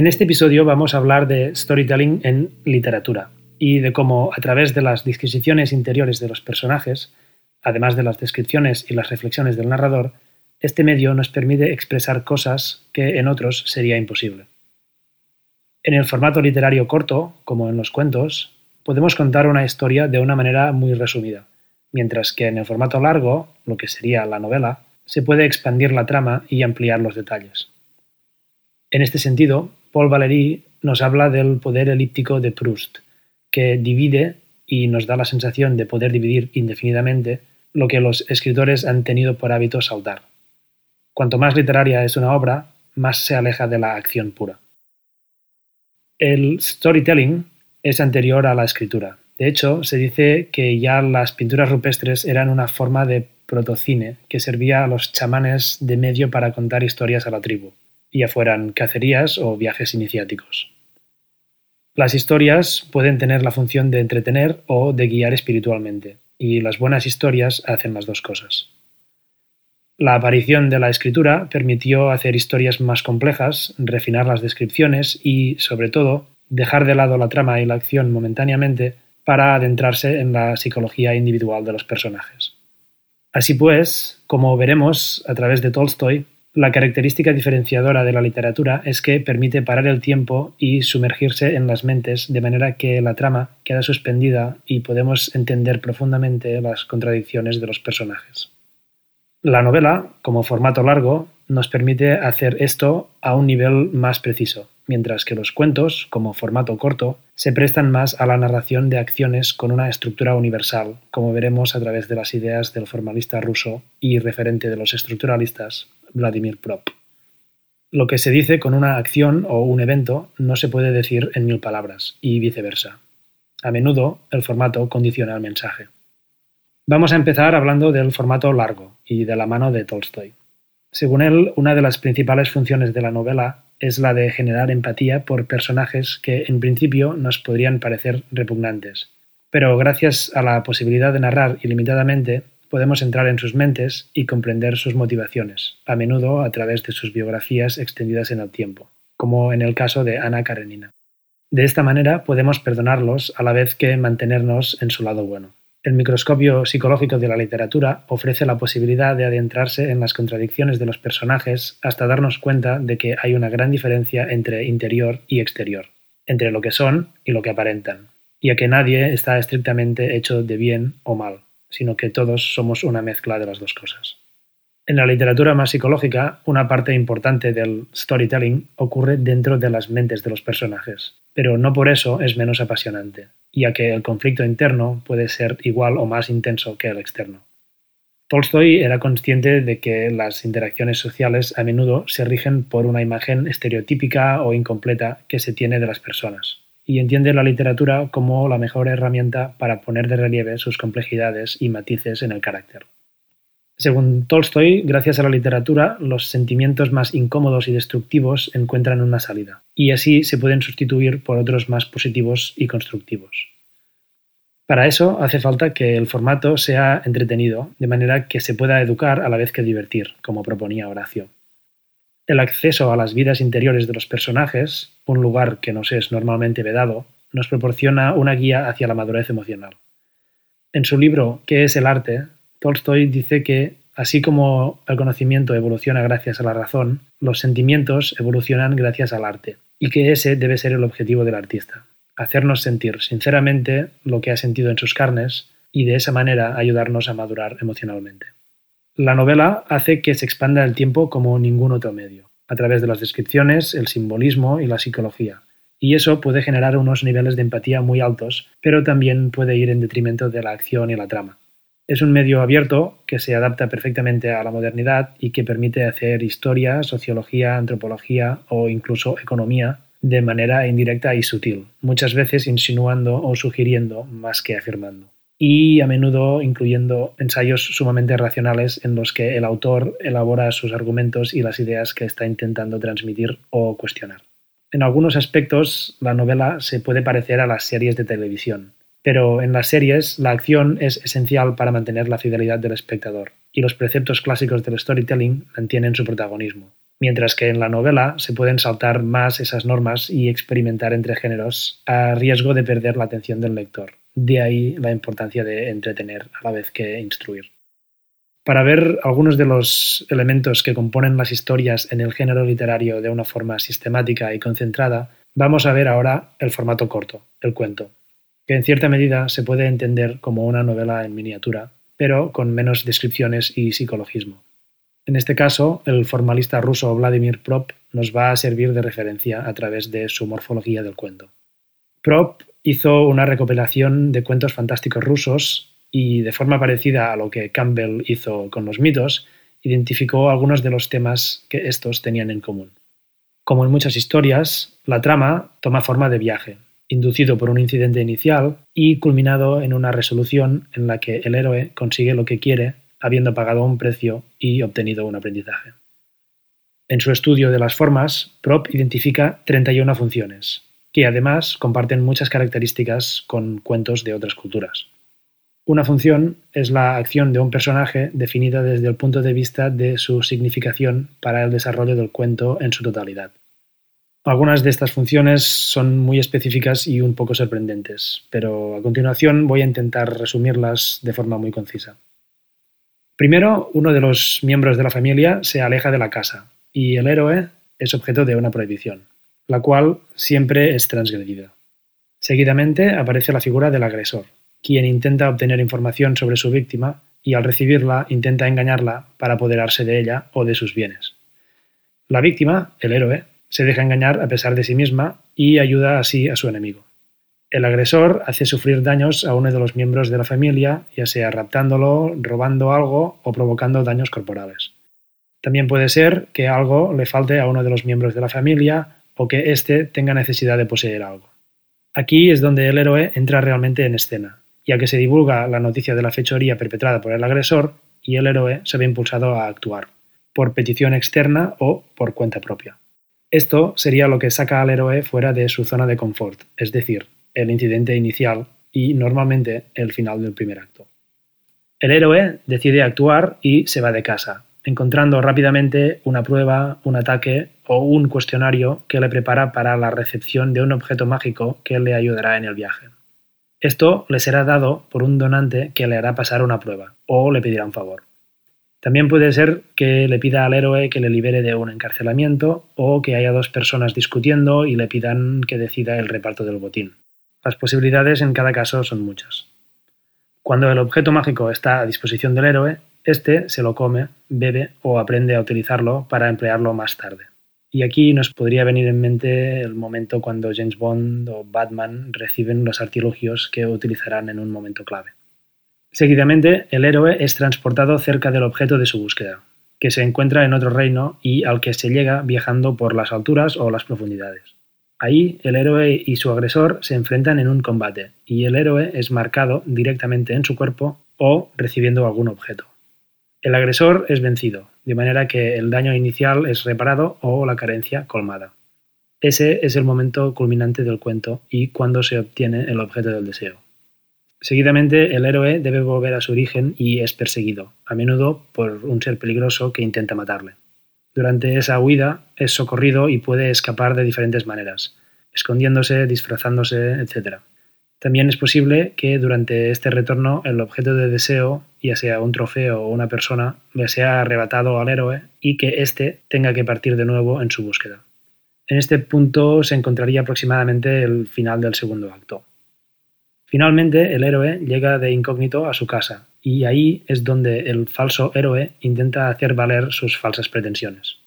En este episodio vamos a hablar de storytelling en literatura y de cómo a través de las disquisiciones interiores de los personajes, además de las descripciones y las reflexiones del narrador, este medio nos permite expresar cosas que en otros sería imposible. En el formato literario corto, como en los cuentos, podemos contar una historia de una manera muy resumida, mientras que en el formato largo, lo que sería la novela, se puede expandir la trama y ampliar los detalles. En este sentido, Paul Valéry nos habla del poder elíptico de Proust, que divide y nos da la sensación de poder dividir indefinidamente lo que los escritores han tenido por hábito saltar. Cuanto más literaria es una obra, más se aleja de la acción pura. El storytelling es anterior a la escritura. De hecho, se dice que ya las pinturas rupestres eran una forma de protocine que servía a los chamanes de medio para contar historias a la tribu ya fueran cacerías o viajes iniciáticos. Las historias pueden tener la función de entretener o de guiar espiritualmente, y las buenas historias hacen las dos cosas. La aparición de la escritura permitió hacer historias más complejas, refinar las descripciones y, sobre todo, dejar de lado la trama y la acción momentáneamente para adentrarse en la psicología individual de los personajes. Así pues, como veremos a través de Tolstoy, la característica diferenciadora de la literatura es que permite parar el tiempo y sumergirse en las mentes de manera que la trama queda suspendida y podemos entender profundamente las contradicciones de los personajes. La novela, como formato largo, nos permite hacer esto a un nivel más preciso, mientras que los cuentos, como formato corto, se prestan más a la narración de acciones con una estructura universal, como veremos a través de las ideas del formalista ruso y referente de los estructuralistas, Vladimir Prop. Lo que se dice con una acción o un evento no se puede decir en mil palabras, y viceversa. A menudo el formato condiciona el mensaje. Vamos a empezar hablando del formato largo y de la mano de Tolstoy. Según él, una de las principales funciones de la novela es la de generar empatía por personajes que en principio nos podrían parecer repugnantes. Pero gracias a la posibilidad de narrar ilimitadamente, podemos entrar en sus mentes y comprender sus motivaciones, a menudo a través de sus biografías extendidas en el tiempo, como en el caso de Ana Karenina. De esta manera podemos perdonarlos a la vez que mantenernos en su lado bueno. El microscopio psicológico de la literatura ofrece la posibilidad de adentrarse en las contradicciones de los personajes hasta darnos cuenta de que hay una gran diferencia entre interior y exterior, entre lo que son y lo que aparentan, y a que nadie está estrictamente hecho de bien o mal sino que todos somos una mezcla de las dos cosas. En la literatura más psicológica, una parte importante del storytelling ocurre dentro de las mentes de los personajes, pero no por eso es menos apasionante, ya que el conflicto interno puede ser igual o más intenso que el externo. Tolstoy era consciente de que las interacciones sociales a menudo se rigen por una imagen estereotípica o incompleta que se tiene de las personas y entiende la literatura como la mejor herramienta para poner de relieve sus complejidades y matices en el carácter. Según Tolstoy, gracias a la literatura, los sentimientos más incómodos y destructivos encuentran una salida, y así se pueden sustituir por otros más positivos y constructivos. Para eso hace falta que el formato sea entretenido, de manera que se pueda educar a la vez que divertir, como proponía Horacio. El acceso a las vidas interiores de los personajes, un lugar que nos es normalmente vedado, nos proporciona una guía hacia la madurez emocional. En su libro ¿Qué es el arte?, Tolstoy dice que, así como el conocimiento evoluciona gracias a la razón, los sentimientos evolucionan gracias al arte, y que ese debe ser el objetivo del artista, hacernos sentir sinceramente lo que ha sentido en sus carnes y de esa manera ayudarnos a madurar emocionalmente. La novela hace que se expanda el tiempo como ningún otro medio, a través de las descripciones, el simbolismo y la psicología. Y eso puede generar unos niveles de empatía muy altos, pero también puede ir en detrimento de la acción y la trama. Es un medio abierto que se adapta perfectamente a la modernidad y que permite hacer historia, sociología, antropología o incluso economía de manera indirecta y sutil, muchas veces insinuando o sugiriendo más que afirmando y a menudo incluyendo ensayos sumamente racionales en los que el autor elabora sus argumentos y las ideas que está intentando transmitir o cuestionar. En algunos aspectos, la novela se puede parecer a las series de televisión, pero en las series la acción es esencial para mantener la fidelidad del espectador, y los preceptos clásicos del storytelling mantienen su protagonismo. mientras que en la novela se pueden saltar más esas normas y experimentar entre géneros a riesgo de perder la atención del lector. De ahí la importancia de entretener a la vez que instruir. Para ver algunos de los elementos que componen las historias en el género literario de una forma sistemática y concentrada, vamos a ver ahora el formato corto, el cuento, que en cierta medida se puede entender como una novela en miniatura, pero con menos descripciones y psicologismo. En este caso, el formalista ruso Vladimir Prop nos va a servir de referencia a través de su morfología del cuento. Prop hizo una recopilación de cuentos fantásticos rusos y, de forma parecida a lo que Campbell hizo con los mitos, identificó algunos de los temas que estos tenían en común. Como en muchas historias, la trama toma forma de viaje, inducido por un incidente inicial y culminado en una resolución en la que el héroe consigue lo que quiere habiendo pagado un precio y obtenido un aprendizaje. En su estudio de las formas, Prop identifica 31 funciones, que además comparten muchas características con cuentos de otras culturas. Una función es la acción de un personaje definida desde el punto de vista de su significación para el desarrollo del cuento en su totalidad. Algunas de estas funciones son muy específicas y un poco sorprendentes, pero a continuación voy a intentar resumirlas de forma muy concisa. Primero, uno de los miembros de la familia se aleja de la casa y el héroe es objeto de una prohibición, la cual siempre es transgredida. Seguidamente aparece la figura del agresor, quien intenta obtener información sobre su víctima y al recibirla intenta engañarla para apoderarse de ella o de sus bienes. La víctima, el héroe, se deja engañar a pesar de sí misma y ayuda así a su enemigo. El agresor hace sufrir daños a uno de los miembros de la familia, ya sea raptándolo, robando algo o provocando daños corporales. También puede ser que algo le falte a uno de los miembros de la familia o que éste tenga necesidad de poseer algo. Aquí es donde el héroe entra realmente en escena, ya que se divulga la noticia de la fechoría perpetrada por el agresor y el héroe se ve impulsado a actuar, por petición externa o por cuenta propia. Esto sería lo que saca al héroe fuera de su zona de confort, es decir, el incidente inicial y normalmente el final del primer acto. El héroe decide actuar y se va de casa, encontrando rápidamente una prueba, un ataque o un cuestionario que le prepara para la recepción de un objeto mágico que le ayudará en el viaje. Esto le será dado por un donante que le hará pasar una prueba o le pedirá un favor. También puede ser que le pida al héroe que le libere de un encarcelamiento o que haya dos personas discutiendo y le pidan que decida el reparto del botín. Las posibilidades en cada caso son muchas. Cuando el objeto mágico está a disposición del héroe, éste se lo come, bebe o aprende a utilizarlo para emplearlo más tarde. Y aquí nos podría venir en mente el momento cuando James Bond o Batman reciben los artilugios que utilizarán en un momento clave. Seguidamente, el héroe es transportado cerca del objeto de su búsqueda, que se encuentra en otro reino y al que se llega viajando por las alturas o las profundidades. Ahí el héroe y su agresor se enfrentan en un combate, y el héroe es marcado directamente en su cuerpo o recibiendo algún objeto. El agresor es vencido, de manera que el daño inicial es reparado o la carencia colmada. Ese es el momento culminante del cuento y cuando se obtiene el objeto del deseo. Seguidamente, el héroe debe volver a su origen y es perseguido, a menudo por un ser peligroso que intenta matarle. Durante esa huida es socorrido y puede escapar de diferentes maneras, escondiéndose, disfrazándose, etc. También es posible que durante este retorno el objeto de deseo, ya sea un trofeo o una persona, le sea arrebatado al héroe y que éste tenga que partir de nuevo en su búsqueda. En este punto se encontraría aproximadamente el final del segundo acto. Finalmente, el héroe llega de incógnito a su casa, y ahí es donde el falso héroe intenta hacer valer sus falsas pretensiones.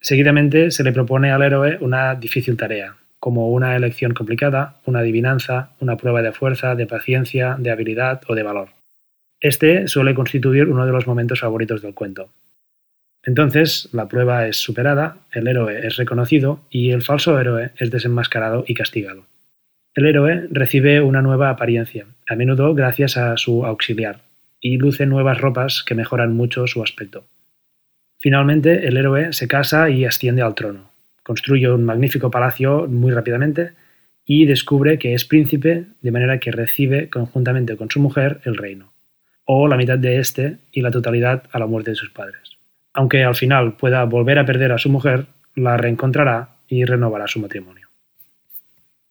Seguidamente se le propone al héroe una difícil tarea, como una elección complicada, una adivinanza, una prueba de fuerza, de paciencia, de habilidad o de valor. Este suele constituir uno de los momentos favoritos del cuento. Entonces, la prueba es superada, el héroe es reconocido y el falso héroe es desenmascarado y castigado. El héroe recibe una nueva apariencia, a menudo gracias a su auxiliar, y luce nuevas ropas que mejoran mucho su aspecto. Finalmente, el héroe se casa y asciende al trono, construye un magnífico palacio muy rápidamente y descubre que es príncipe, de manera que recibe conjuntamente con su mujer el reino, o la mitad de éste y la totalidad a la muerte de sus padres. Aunque al final pueda volver a perder a su mujer, la reencontrará y renovará su matrimonio.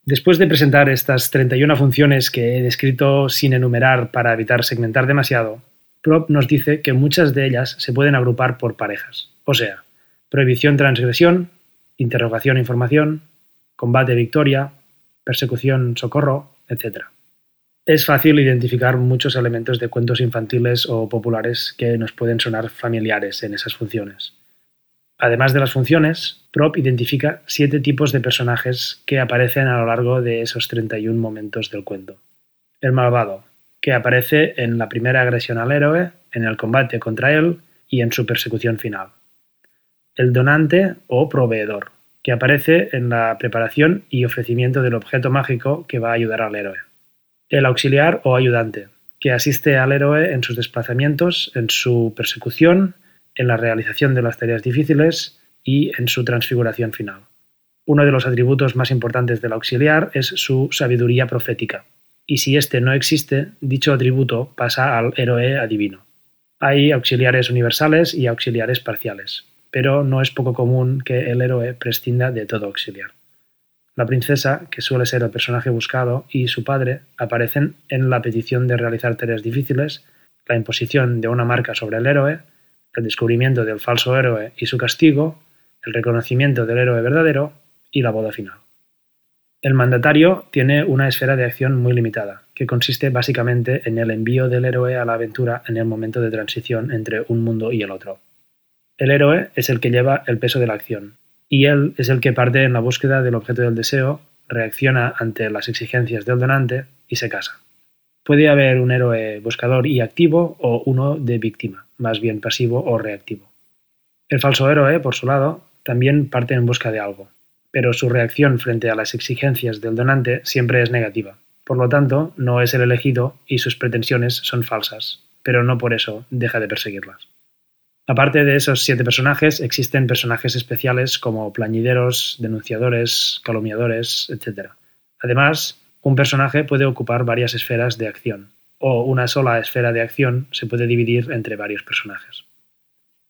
Después de presentar estas 31 funciones que he descrito sin enumerar para evitar segmentar demasiado, Prop nos dice que muchas de ellas se pueden agrupar por parejas, o sea, prohibición transgresión, interrogación información, combate victoria, persecución socorro, etc. Es fácil identificar muchos elementos de cuentos infantiles o populares que nos pueden sonar familiares en esas funciones. Además de las funciones, Prop identifica siete tipos de personajes que aparecen a lo largo de esos 31 momentos del cuento. El malvado, que aparece en la primera agresión al héroe, en el combate contra él y en su persecución final. El donante o proveedor, que aparece en la preparación y ofrecimiento del objeto mágico que va a ayudar al héroe. El auxiliar o ayudante, que asiste al héroe en sus desplazamientos, en su persecución, en la realización de las tareas difíciles y en su transfiguración final. Uno de los atributos más importantes del auxiliar es su sabiduría profética, y si éste no existe, dicho atributo pasa al héroe adivino. Hay auxiliares universales y auxiliares parciales, pero no es poco común que el héroe prescinda de todo auxiliar. La princesa, que suele ser el personaje buscado, y su padre aparecen en la petición de realizar tareas difíciles, la imposición de una marca sobre el héroe, el descubrimiento del falso héroe y su castigo, el reconocimiento del héroe verdadero y la boda final. El mandatario tiene una esfera de acción muy limitada, que consiste básicamente en el envío del héroe a la aventura en el momento de transición entre un mundo y el otro. El héroe es el que lleva el peso de la acción, y él es el que parte en la búsqueda del objeto del deseo, reacciona ante las exigencias del donante y se casa. Puede haber un héroe buscador y activo o uno de víctima, más bien pasivo o reactivo. El falso héroe, por su lado, también parte en busca de algo, pero su reacción frente a las exigencias del donante siempre es negativa. Por lo tanto, no es el elegido y sus pretensiones son falsas, pero no por eso deja de perseguirlas. Aparte de esos siete personajes, existen personajes especiales como plañideros, denunciadores, calumniadores, etc. Además, un personaje puede ocupar varias esferas de acción, o una sola esfera de acción se puede dividir entre varios personajes.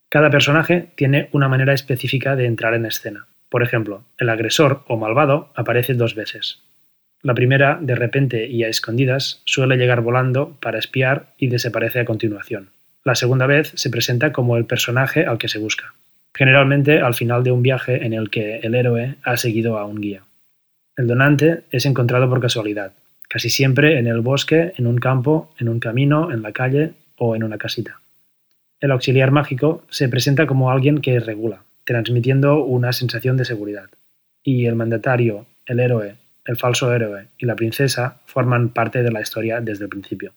Cada personaje tiene una manera específica de entrar en escena. Por ejemplo, el agresor o malvado aparece dos veces. La primera, de repente y a escondidas, suele llegar volando para espiar y desaparece a continuación. La segunda vez se presenta como el personaje al que se busca, generalmente al final de un viaje en el que el héroe ha seguido a un guía. El donante es encontrado por casualidad, casi siempre en el bosque, en un campo, en un camino, en la calle o en una casita. El auxiliar mágico se presenta como alguien que regula, transmitiendo una sensación de seguridad. Y el mandatario, el héroe, el falso héroe y la princesa forman parte de la historia desde el principio.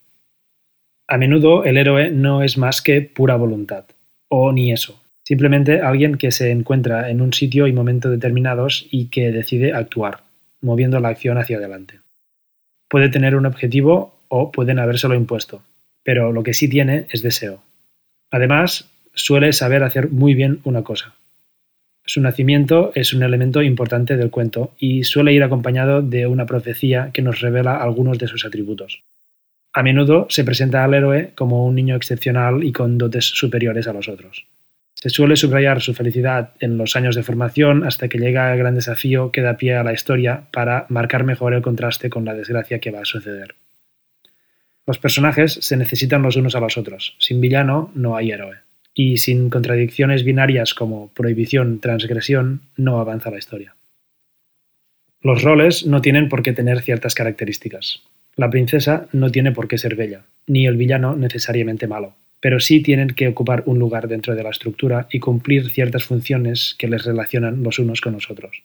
A menudo el héroe no es más que pura voluntad, o ni eso, simplemente alguien que se encuentra en un sitio y momento determinados y que decide actuar, moviendo la acción hacia adelante. Puede tener un objetivo o pueden habérselo impuesto, pero lo que sí tiene es deseo. Además, suele saber hacer muy bien una cosa, su nacimiento es un elemento importante del cuento y suele ir acompañado de una profecía que nos revela algunos de sus atributos. A menudo se presenta al héroe como un niño excepcional y con dotes superiores a los otros. Se suele subrayar su felicidad en los años de formación hasta que llega el gran desafío que da pie a la historia para marcar mejor el contraste con la desgracia que va a suceder. Los personajes se necesitan los unos a los otros. Sin villano no hay héroe y sin contradicciones binarias como prohibición, transgresión, no avanza la historia. Los roles no tienen por qué tener ciertas características. La princesa no tiene por qué ser bella, ni el villano necesariamente malo, pero sí tienen que ocupar un lugar dentro de la estructura y cumplir ciertas funciones que les relacionan los unos con los otros.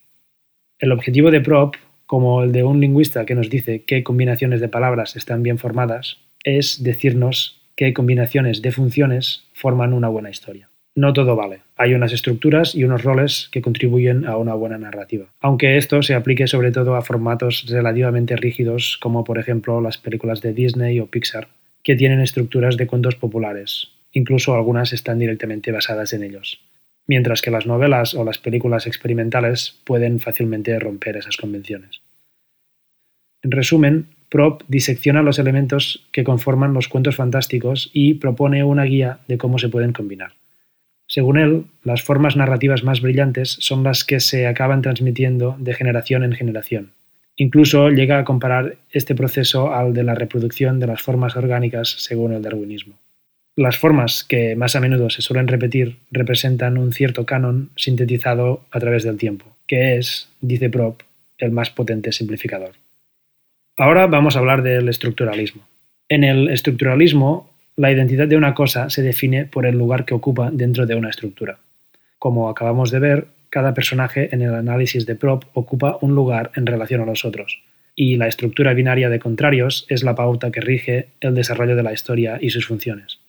El objetivo de Prop, como el de un lingüista que nos dice qué combinaciones de palabras están bien formadas, es decirnos qué combinaciones de funciones forman una buena historia. No todo vale. Hay unas estructuras y unos roles que contribuyen a una buena narrativa. Aunque esto se aplique sobre todo a formatos relativamente rígidos, como por ejemplo las películas de Disney o Pixar, que tienen estructuras de cuentos populares. Incluso algunas están directamente basadas en ellos. Mientras que las novelas o las películas experimentales pueden fácilmente romper esas convenciones. En resumen, Prop disecciona los elementos que conforman los cuentos fantásticos y propone una guía de cómo se pueden combinar. Según él, las formas narrativas más brillantes son las que se acaban transmitiendo de generación en generación. Incluso llega a comparar este proceso al de la reproducción de las formas orgánicas según el darwinismo. Las formas que más a menudo se suelen repetir representan un cierto canon sintetizado a través del tiempo, que es, dice Prop, el más potente simplificador. Ahora vamos a hablar del estructuralismo. En el estructuralismo, la identidad de una cosa se define por el lugar que ocupa dentro de una estructura. Como acabamos de ver, cada personaje en el análisis de Prop ocupa un lugar en relación a los otros, y la estructura binaria de contrarios es la pauta que rige el desarrollo de la historia y sus funciones.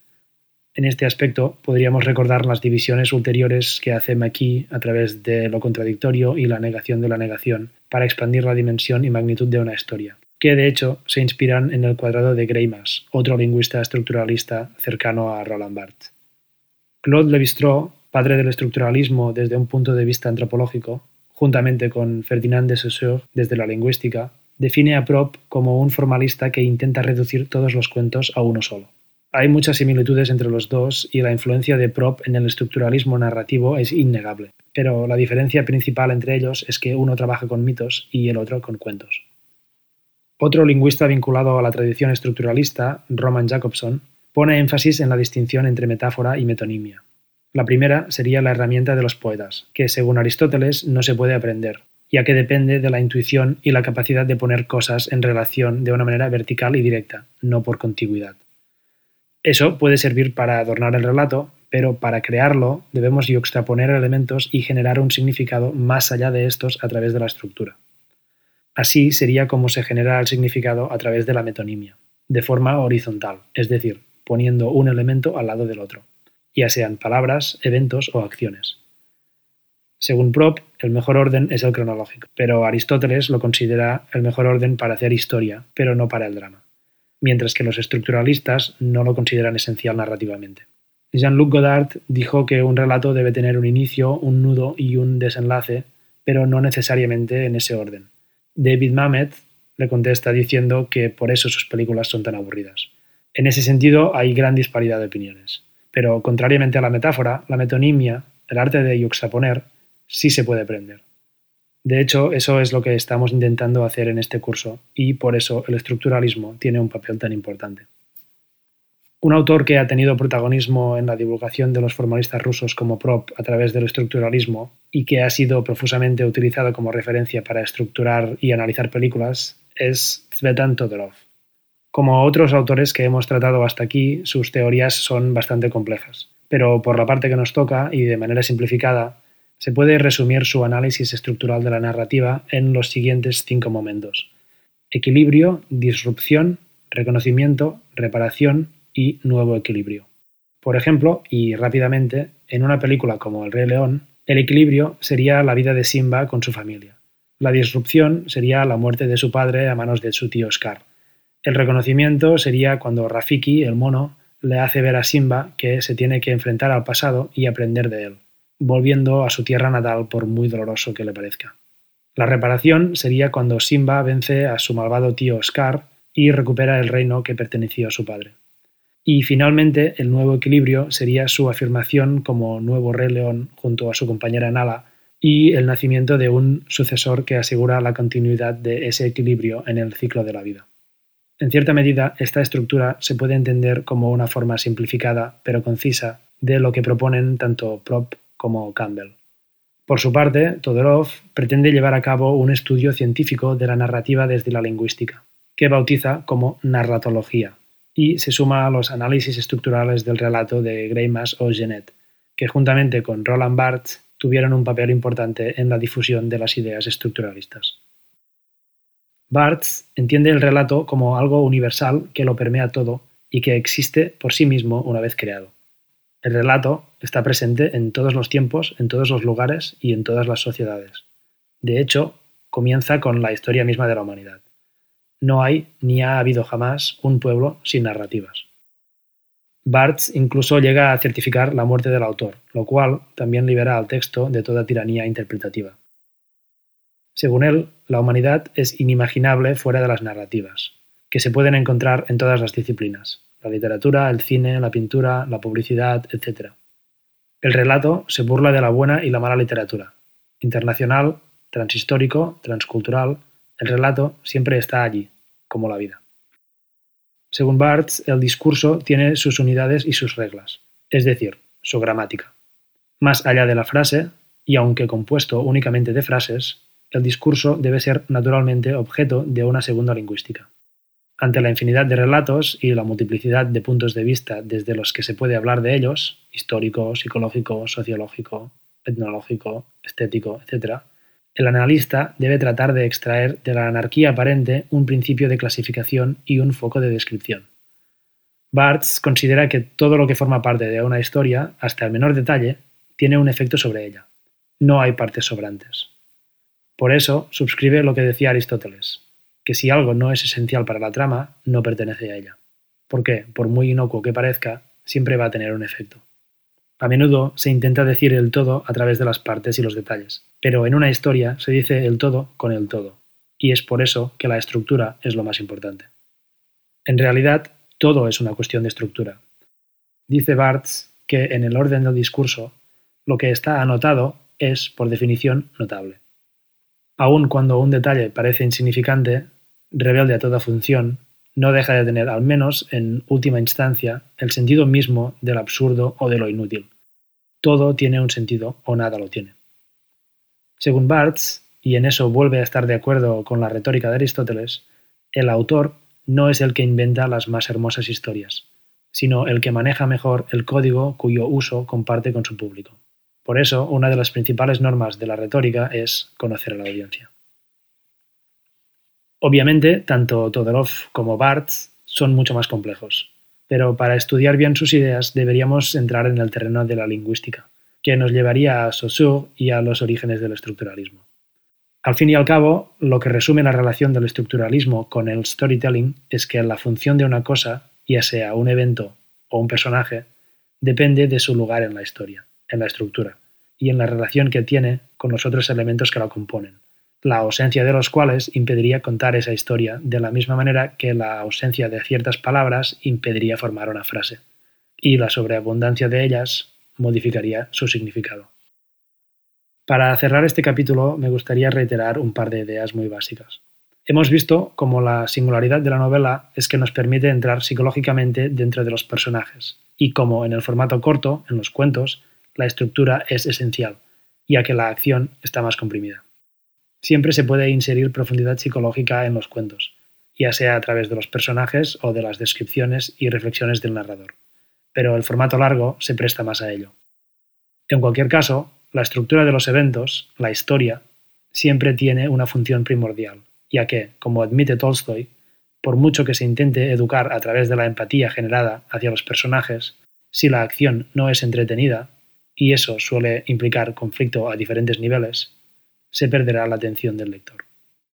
En este aspecto, podríamos recordar las divisiones ulteriores que hace McKee a través de lo contradictorio y la negación de la negación para expandir la dimensión y magnitud de una historia, que de hecho se inspiran en el cuadrado de Greimas, otro lingüista estructuralista cercano a Roland Barthes. Claude Lévi-Strauss, padre del estructuralismo desde un punto de vista antropológico, juntamente con Ferdinand de Saussure desde la lingüística, define a Prop como un formalista que intenta reducir todos los cuentos a uno solo. Hay muchas similitudes entre los dos y la influencia de Prop en el estructuralismo narrativo es innegable, pero la diferencia principal entre ellos es que uno trabaja con mitos y el otro con cuentos. Otro lingüista vinculado a la tradición estructuralista, Roman Jacobson, pone énfasis en la distinción entre metáfora y metonimia. La primera sería la herramienta de los poetas, que según Aristóteles no se puede aprender, ya que depende de la intuición y la capacidad de poner cosas en relación de una manera vertical y directa, no por contigüidad. Eso puede servir para adornar el relato, pero para crearlo debemos yuxtaponer elementos y generar un significado más allá de estos a través de la estructura. Así sería como se genera el significado a través de la metonimia, de forma horizontal, es decir, poniendo un elemento al lado del otro, ya sean palabras, eventos o acciones. Según Prop, el mejor orden es el cronológico, pero Aristóteles lo considera el mejor orden para hacer historia, pero no para el drama mientras que los estructuralistas no lo consideran esencial narrativamente. Jean-Luc Godard dijo que un relato debe tener un inicio, un nudo y un desenlace, pero no necesariamente en ese orden. David Mamet le contesta diciendo que por eso sus películas son tan aburridas. En ese sentido hay gran disparidad de opiniones, pero contrariamente a la metáfora, la metonimia, el arte de yuxtaponer, sí se puede aprender. De hecho, eso es lo que estamos intentando hacer en este curso y por eso el estructuralismo tiene un papel tan importante. Un autor que ha tenido protagonismo en la divulgación de los formalistas rusos como prop a través del estructuralismo y que ha sido profusamente utilizado como referencia para estructurar y analizar películas es Tsvetan Todorov. Como otros autores que hemos tratado hasta aquí, sus teorías son bastante complejas, pero por la parte que nos toca y de manera simplificada, se puede resumir su análisis estructural de la narrativa en los siguientes cinco momentos. Equilibrio, disrupción, reconocimiento, reparación y nuevo equilibrio. Por ejemplo, y rápidamente, en una película como El Rey León, el equilibrio sería la vida de Simba con su familia. La disrupción sería la muerte de su padre a manos de su tío Scar. El reconocimiento sería cuando Rafiki, el mono, le hace ver a Simba que se tiene que enfrentar al pasado y aprender de él volviendo a su tierra natal por muy doloroso que le parezca. La reparación sería cuando Simba vence a su malvado tío Scar y recupera el reino que perteneció a su padre. Y finalmente, el nuevo equilibrio sería su afirmación como nuevo rey león junto a su compañera Nala y el nacimiento de un sucesor que asegura la continuidad de ese equilibrio en el ciclo de la vida. En cierta medida, esta estructura se puede entender como una forma simplificada pero concisa de lo que proponen tanto Prop como Campbell. Por su parte, Todorov pretende llevar a cabo un estudio científico de la narrativa desde la lingüística, que bautiza como narratología, y se suma a los análisis estructurales del relato de Greimas o Genet, que juntamente con Roland Barthes tuvieron un papel importante en la difusión de las ideas estructuralistas. Barthes entiende el relato como algo universal que lo permea todo y que existe por sí mismo una vez creado. El relato está presente en todos los tiempos, en todos los lugares y en todas las sociedades. De hecho, comienza con la historia misma de la humanidad. No hay ni ha habido jamás un pueblo sin narrativas. Barthes incluso llega a certificar la muerte del autor, lo cual también libera al texto de toda tiranía interpretativa. Según él, la humanidad es inimaginable fuera de las narrativas, que se pueden encontrar en todas las disciplinas, la literatura, el cine, la pintura, la publicidad, etc. El relato se burla de la buena y la mala literatura. Internacional, transhistórico, transcultural, el relato siempre está allí, como la vida. Según Barthes, el discurso tiene sus unidades y sus reglas, es decir, su gramática. Más allá de la frase, y aunque compuesto únicamente de frases, el discurso debe ser naturalmente objeto de una segunda lingüística. Ante la infinidad de relatos y la multiplicidad de puntos de vista desde los que se puede hablar de ellos, histórico, psicológico, sociológico, etnológico, estético, etc., el analista debe tratar de extraer de la anarquía aparente un principio de clasificación y un foco de descripción. Barthes considera que todo lo que forma parte de una historia, hasta el menor detalle, tiene un efecto sobre ella. No hay partes sobrantes. Por eso suscribe lo que decía Aristóteles que si algo no es esencial para la trama, no pertenece a ella. Porque, por muy inocuo que parezca, siempre va a tener un efecto. A menudo se intenta decir el todo a través de las partes y los detalles, pero en una historia se dice el todo con el todo, y es por eso que la estructura es lo más importante. En realidad, todo es una cuestión de estructura. Dice Barthes que en el orden del discurso, lo que está anotado es, por definición, notable. Aun cuando un detalle parece insignificante, rebelde a toda función, no deja de tener, al menos en última instancia, el sentido mismo del absurdo o de lo inútil. Todo tiene un sentido o nada lo tiene. Según Barthes, y en eso vuelve a estar de acuerdo con la retórica de Aristóteles, el autor no es el que inventa las más hermosas historias, sino el que maneja mejor el código cuyo uso comparte con su público. Por eso, una de las principales normas de la retórica es conocer a la audiencia. Obviamente, tanto Todorov como Barthes son mucho más complejos, pero para estudiar bien sus ideas deberíamos entrar en el terreno de la lingüística, que nos llevaría a Saussure y a los orígenes del estructuralismo. Al fin y al cabo, lo que resume la relación del estructuralismo con el storytelling es que la función de una cosa, ya sea un evento o un personaje, depende de su lugar en la historia, en la estructura, y en la relación que tiene con los otros elementos que la componen, la ausencia de los cuales impediría contar esa historia, de la misma manera que la ausencia de ciertas palabras impediría formar una frase, y la sobreabundancia de ellas modificaría su significado. Para cerrar este capítulo me gustaría reiterar un par de ideas muy básicas. Hemos visto cómo la singularidad de la novela es que nos permite entrar psicológicamente dentro de los personajes, y como en el formato corto, en los cuentos, la estructura es esencial, ya que la acción está más comprimida siempre se puede inserir profundidad psicológica en los cuentos, ya sea a través de los personajes o de las descripciones y reflexiones del narrador, pero el formato largo se presta más a ello. En cualquier caso, la estructura de los eventos, la historia, siempre tiene una función primordial, ya que, como admite Tolstoy, por mucho que se intente educar a través de la empatía generada hacia los personajes, si la acción no es entretenida, y eso suele implicar conflicto a diferentes niveles, se perderá la atención del lector.